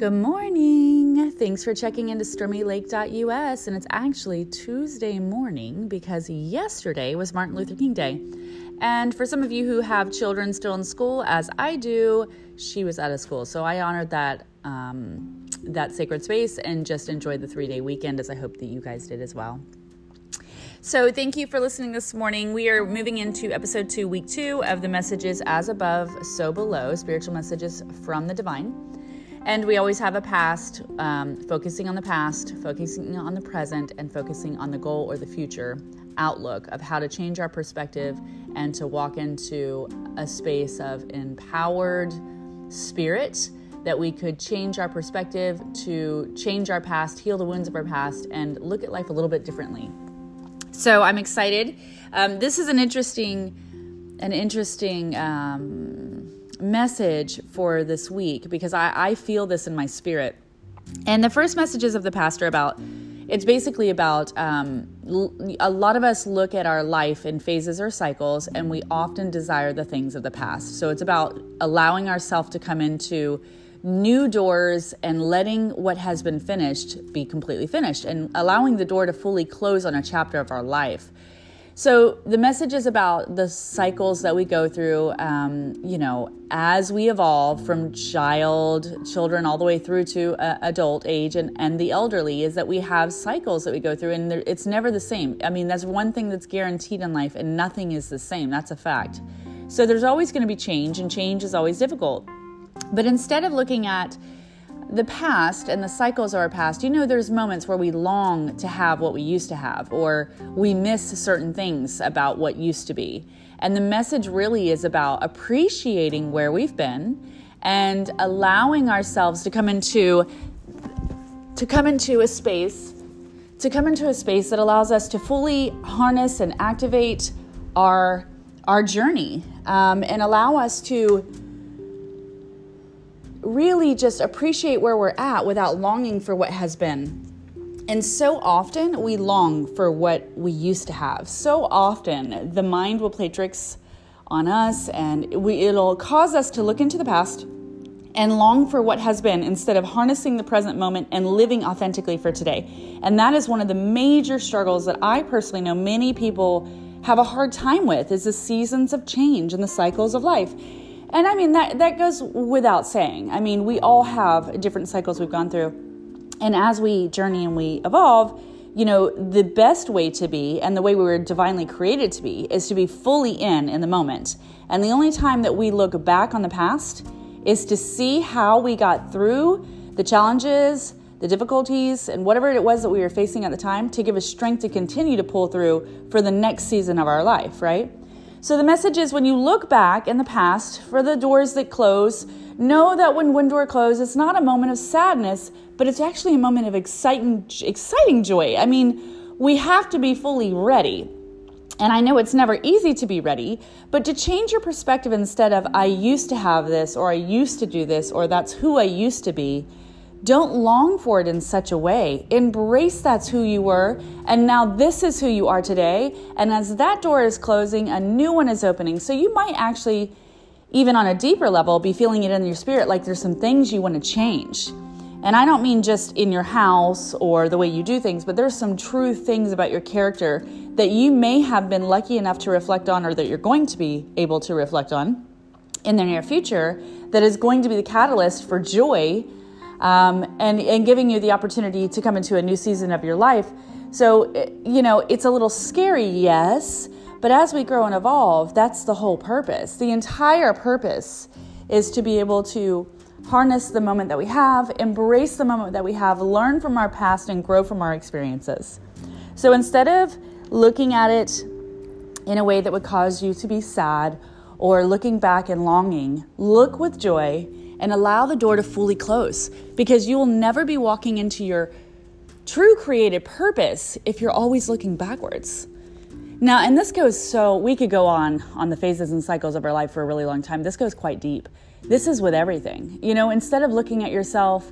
Good morning. Thanks for checking into stormylake.us. And it's actually Tuesday morning because yesterday was Martin Luther King Day. And for some of you who have children still in school, as I do, she was out of school. So I honored that um, that sacred space and just enjoyed the three day weekend, as I hope that you guys did as well. So, thank you for listening this morning. We are moving into episode two, week two of the messages as above, so below, spiritual messages from the divine. And we always have a past, um, focusing on the past, focusing on the present, and focusing on the goal or the future outlook of how to change our perspective and to walk into a space of empowered spirit that we could change our perspective to change our past, heal the wounds of our past, and look at life a little bit differently. So I'm excited. Um, this is an interesting, an interesting. Um, message for this week because I, I feel this in my spirit. And the first messages of the pastor about it's basically about um, a lot of us look at our life in phases or cycles and we often desire the things of the past. So it's about allowing ourselves to come into new doors and letting what has been finished be completely finished and allowing the door to fully close on a chapter of our life. So the message is about the cycles that we go through, um, you know, as we evolve from child, children, all the way through to uh, adult age and, and the elderly, is that we have cycles that we go through, and it's never the same. I mean, that's one thing that's guaranteed in life, and nothing is the same. That's a fact. So there's always going to be change, and change is always difficult. But instead of looking at the past and the cycles of our past, you know, there's moments where we long to have what we used to have, or we miss certain things about what used to be. And the message really is about appreciating where we've been and allowing ourselves to come into to come into a space to come into a space that allows us to fully harness and activate our our journey um, and allow us to really just appreciate where we're at without longing for what has been. And so often we long for what we used to have. So often the mind will play tricks on us and we, it'll cause us to look into the past and long for what has been instead of harnessing the present moment and living authentically for today. And that is one of the major struggles that I personally know many people have a hard time with is the seasons of change and the cycles of life. And I mean, that, that goes without saying. I mean, we all have different cycles we've gone through. And as we journey and we evolve, you know, the best way to be and the way we were divinely created to be is to be fully in in the moment. And the only time that we look back on the past is to see how we got through the challenges, the difficulties, and whatever it was that we were facing at the time to give us strength to continue to pull through for the next season of our life, right? So the message is when you look back in the past for the doors that close, know that when one door closes, it's not a moment of sadness, but it's actually a moment of exciting, exciting joy. I mean, we have to be fully ready. And I know it's never easy to be ready, but to change your perspective instead of, I used to have this, or I used to do this, or that's who I used to be, don't long for it in such a way. Embrace that's who you were, and now this is who you are today. And as that door is closing, a new one is opening. So you might actually, even on a deeper level, be feeling it in your spirit like there's some things you want to change. And I don't mean just in your house or the way you do things, but there's some true things about your character that you may have been lucky enough to reflect on or that you're going to be able to reflect on in the near future that is going to be the catalyst for joy um, and, and giving you the opportunity to come into a new season of your life. So, you know, it's a little scary, yes, but as we grow and evolve, that's the whole purpose. The entire purpose is to be able to harness the moment that we have, embrace the moment that we have, learn from our past, and grow from our experiences. So instead of looking at it in a way that would cause you to be sad or looking back and longing, look with joy and allow the door to fully close because you will never be walking into your true creative purpose if you're always looking backwards. Now, and this goes so, we could go on on the phases and cycles of our life for a really long time. This goes quite deep. This is with everything. You know, instead of looking at yourself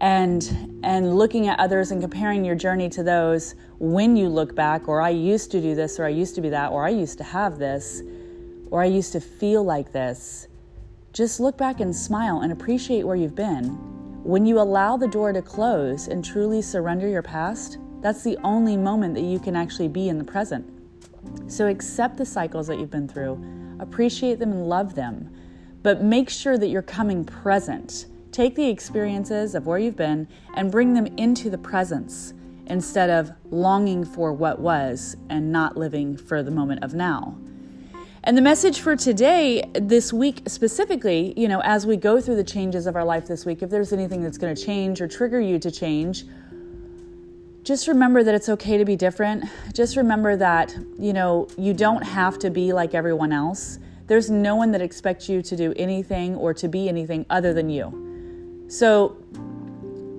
and and looking at others and comparing your journey to those when you look back or I used to do this or I used to be that or I used to have this or I used to feel like this just look back and smile and appreciate where you've been. when you allow the door to close and truly surrender your past, that's the only moment that you can actually be in the present. So accept the cycles that you've been through, appreciate them and love them, but make sure that you're coming present. Take the experiences of where you've been and bring them into the presence instead of longing for what was and not living for the moment of now. And the message for today, this week specifically, you know, as we go through the changes of our life this week, if there's anything that's going to change or trigger you to change, just remember that it's okay to be different. Just remember that, you know, you don't have to be like everyone else. There's no one that expects you to do anything or to be anything other than you. So,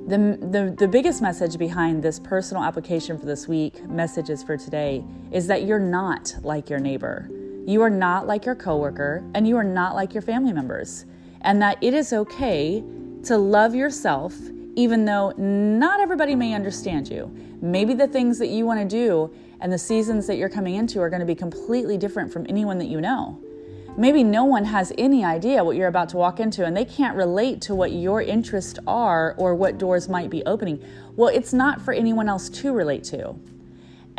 the, the, the biggest message behind this personal application for this week, messages for today, is that you're not like your neighbor. You are not like your coworker, and you are not like your family members. And that it is okay to love yourself, even though not everybody may understand you. Maybe the things that you want to do and the seasons that you're coming into are going to be completely different from anyone that you know. Maybe no one has any idea what you're about to walk into and they can't relate to what your interests are or what doors might be opening. Well, it's not for anyone else to relate to.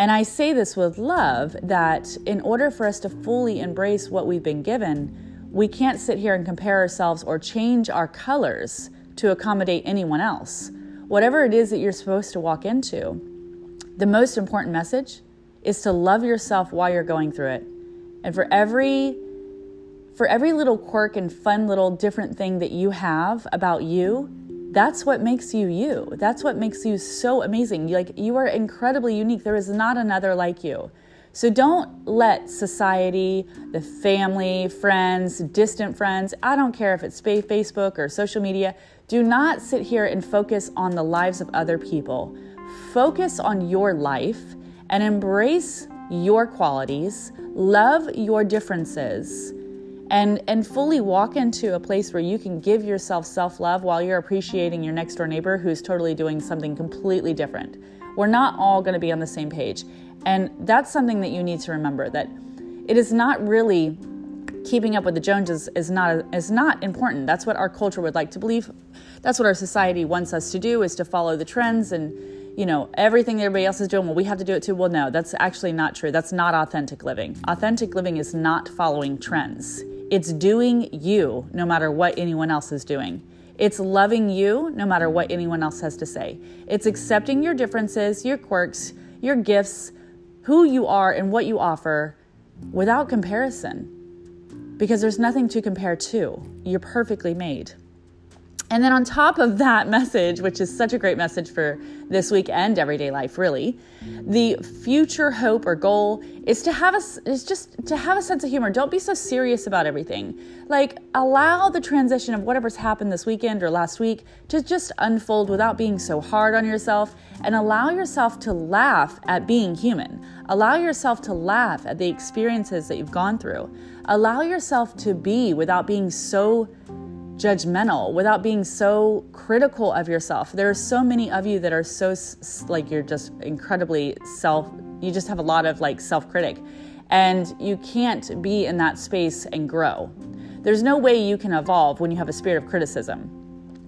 And I say this with love that in order for us to fully embrace what we've been given, we can't sit here and compare ourselves or change our colors to accommodate anyone else. Whatever it is that you're supposed to walk into, the most important message is to love yourself while you're going through it. And for every for every little quirk and fun little different thing that you have about you, that's what makes you you. That's what makes you so amazing. Like you are incredibly unique. There is not another like you. So don't let society, the family, friends, distant friends, I don't care if it's Facebook or social media, do not sit here and focus on the lives of other people. Focus on your life and embrace your qualities, love your differences and and fully walk into a place where you can give yourself self-love while you're appreciating your next door neighbor who's totally doing something completely different. We're not all going to be on the same page. And that's something that you need to remember that it is not really keeping up with the Joneses is not is not important. That's what our culture would like to believe. That's what our society wants us to do is to follow the trends and you know, everything everybody else is doing, well, we have to do it too. Well, no, that's actually not true. That's not authentic living. Authentic living is not following trends. It's doing you no matter what anyone else is doing. It's loving you no matter what anyone else has to say. It's accepting your differences, your quirks, your gifts, who you are, and what you offer without comparison. Because there's nothing to compare to. You're perfectly made. And then on top of that message, which is such a great message for this week and everyday life, really, the future hope or goal is to have a is just to have a sense of humor. Don't be so serious about everything. Like allow the transition of whatever's happened this weekend or last week to just unfold without being so hard on yourself and allow yourself to laugh at being human. Allow yourself to laugh at the experiences that you've gone through. Allow yourself to be without being so judgmental without being so critical of yourself. There are so many of you that are so like you're just incredibly self you just have a lot of like self-critic and you can't be in that space and grow. There's no way you can evolve when you have a spirit of criticism.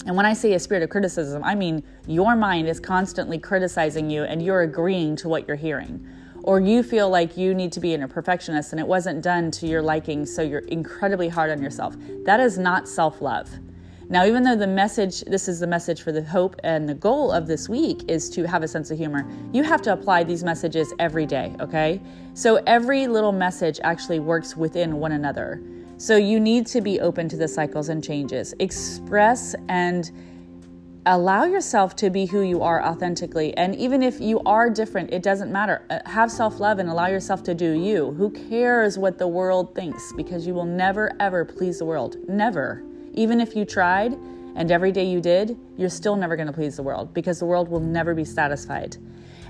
And when I say a spirit of criticism, I mean your mind is constantly criticizing you and you're agreeing to what you're hearing or you feel like you need to be a perfectionist and it wasn't done to your liking, so you're incredibly hard on yourself. That is not self love. Now, even though the message, this is the message for the hope and the goal of this week is to have a sense of humor, you have to apply these messages every day, okay? So every little message actually works within one another. So you need to be open to the cycles and changes. Express and allow yourself to be who you are authentically. And even if you are different, it doesn't matter. Uh, have self love and allow yourself to do you. Who cares what the world thinks? Because you will never, ever please the world. Never. Even if you tried and every day you did, you're still never going to please the world because the world will never be satisfied.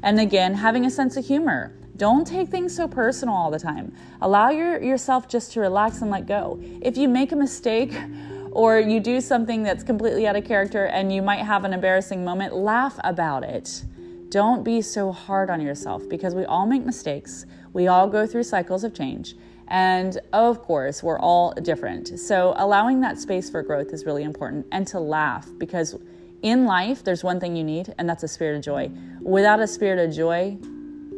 And again, having a sense of humor. Don't take things so personal all the time. Allow your, yourself just to relax and let go. If you make a mistake, or you do something that's completely out of character and you might have an embarrassing moment, laugh about it. Don't be so hard on yourself because we all make mistakes. We all go through cycles of change. And of course, we're all different. So, allowing that space for growth is really important and to laugh because in life, there's one thing you need, and that's a spirit of joy. Without a spirit of joy,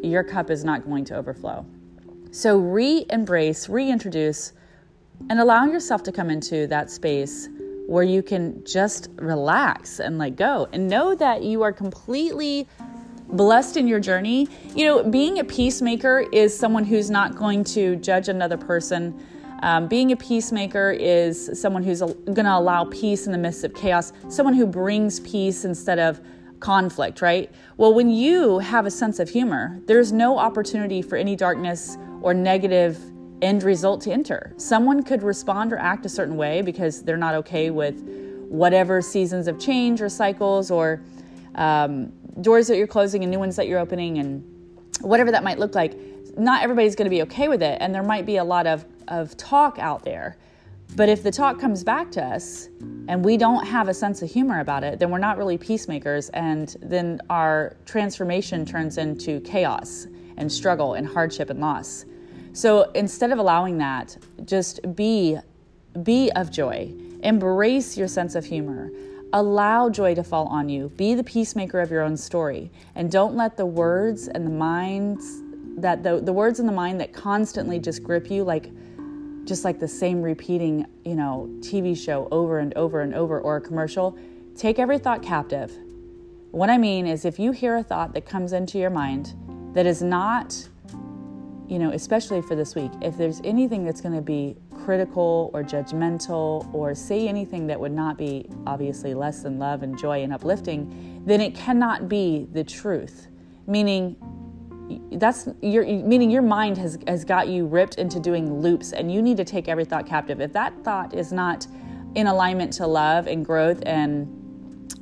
your cup is not going to overflow. So re embrace, reintroduce, and allow yourself to come into that space where you can just relax and let go and know that you are completely blessed in your journey. You know, being a peacemaker is someone who's not going to judge another person. Um, being a peacemaker is someone who's going to allow peace in the midst of chaos, someone who brings peace instead of conflict, right? Well, when you have a sense of humor, there's no opportunity for any darkness or negative end result to enter. Someone could respond or act a certain way because they're not okay with whatever seasons of change or cycles or um, doors that you're closing and new ones that you're opening and whatever that might look like. Not everybody's going to be okay with it, and there might be a lot of, of talk out there. But if the talk comes back to us and we don't have a sense of humor about it, then we're not really peacemakers, and then our transformation turns into chaos and struggle and hardship and loss. So instead of allowing that, just be be of joy. Embrace your sense of humor. Allow joy to fall on you. Be the peacemaker of your own story. And don't let the words and the minds that the, the words in the mind that constantly just grip you like just like the same repeating, you know, TV show over and over and over or a commercial, take every thought captive. What I mean is if you hear a thought that comes into your mind that is not you know, especially for this week, if there's anything that's going to be critical or judgmental or say anything that would not be obviously less than love and joy and uplifting, then it cannot be the truth. Meaning, that's your meaning your mind has has got you ripped into doing loops and you need to take every thought captive if that thought is not in alignment to love and growth and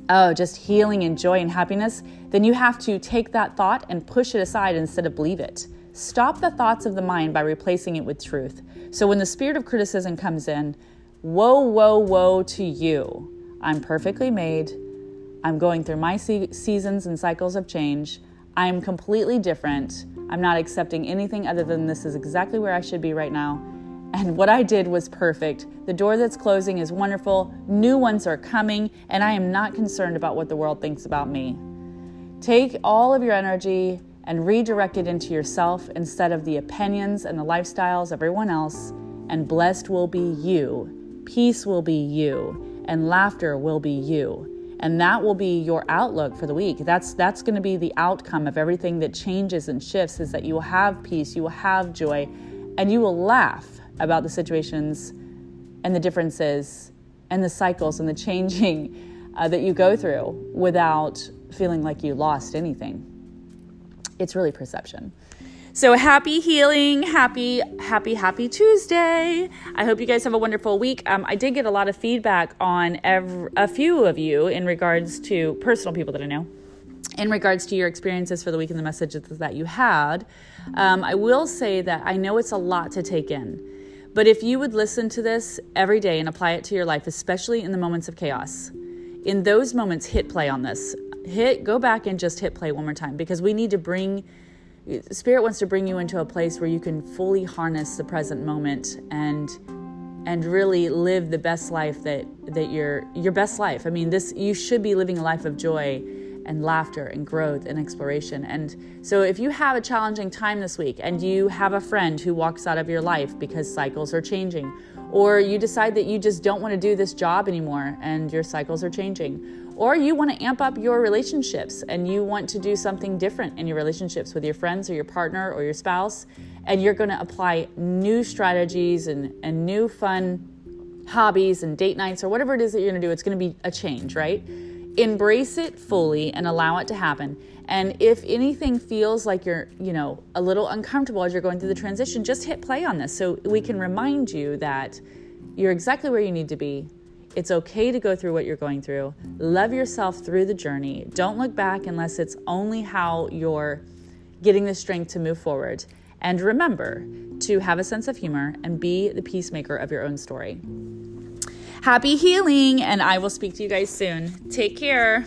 oh just healing and joy and happiness then you have to take that thought and push it aside instead of believe it Stop the thoughts of the mind by replacing it with truth. So when the spirit of criticism comes in, woe, woe, woe to you. I'm perfectly made. I'm going through my se- seasons and cycles of change. I'm completely different. I'm not accepting anything other than this is exactly where I should be right now. And what I did was perfect. The door that's closing is wonderful. New ones are coming, and I am not concerned about what the world thinks about me. Take all of your energy and redirect it into yourself instead of the opinions and the lifestyles of everyone else. And blessed will be you, peace will be you, and laughter will be you. And that will be your outlook for the week. That's that's going to be the outcome of everything that changes and shifts is that you will have peace, you will have joy, and you will laugh about the situations and the differences and the cycles and the changing uh, that you go through without feeling like you lost anything it's really perception. So happy healing, happy, happy, happy Tuesday. I hope you guys have a wonderful week. Um, I did get a lot of feedback on every, a few of you in regards to personal people that I know, in regards to your experiences for the week and the messages that you had. Um, I will say that I know it's a lot to take in, but if you would listen to this every day and apply it to your life, especially in the moments of chaos, in those moments, hit play on this hit go back and just hit play one more time because we need to bring spirit wants to bring you into a place where you can fully harness the present moment and and really live the best life that that your your best life. I mean this you should be living a life of joy and laughter and growth and exploration. And so if you have a challenging time this week and you have a friend who walks out of your life because cycles are changing or you decide that you just don't want to do this job anymore and your cycles are changing or you want to amp up your relationships and you want to do something different in your relationships with your friends or your partner or your spouse, and you're going to apply new strategies and, and new fun hobbies and date nights or whatever it is that you're going to do, it's going to be a change, right? Embrace it fully and allow it to happen. And if anything feels like you're, you know, a little uncomfortable as you're going through the transition, just hit play on this so we can remind you that you're exactly where you need to be it's okay to go through what you're going through. Love yourself through the journey. Don't look back unless it's only how you're getting the strength to move forward. And remember to have a sense of humor and be the peacemaker of your own story. Happy healing, and I will speak to you guys soon. Take care.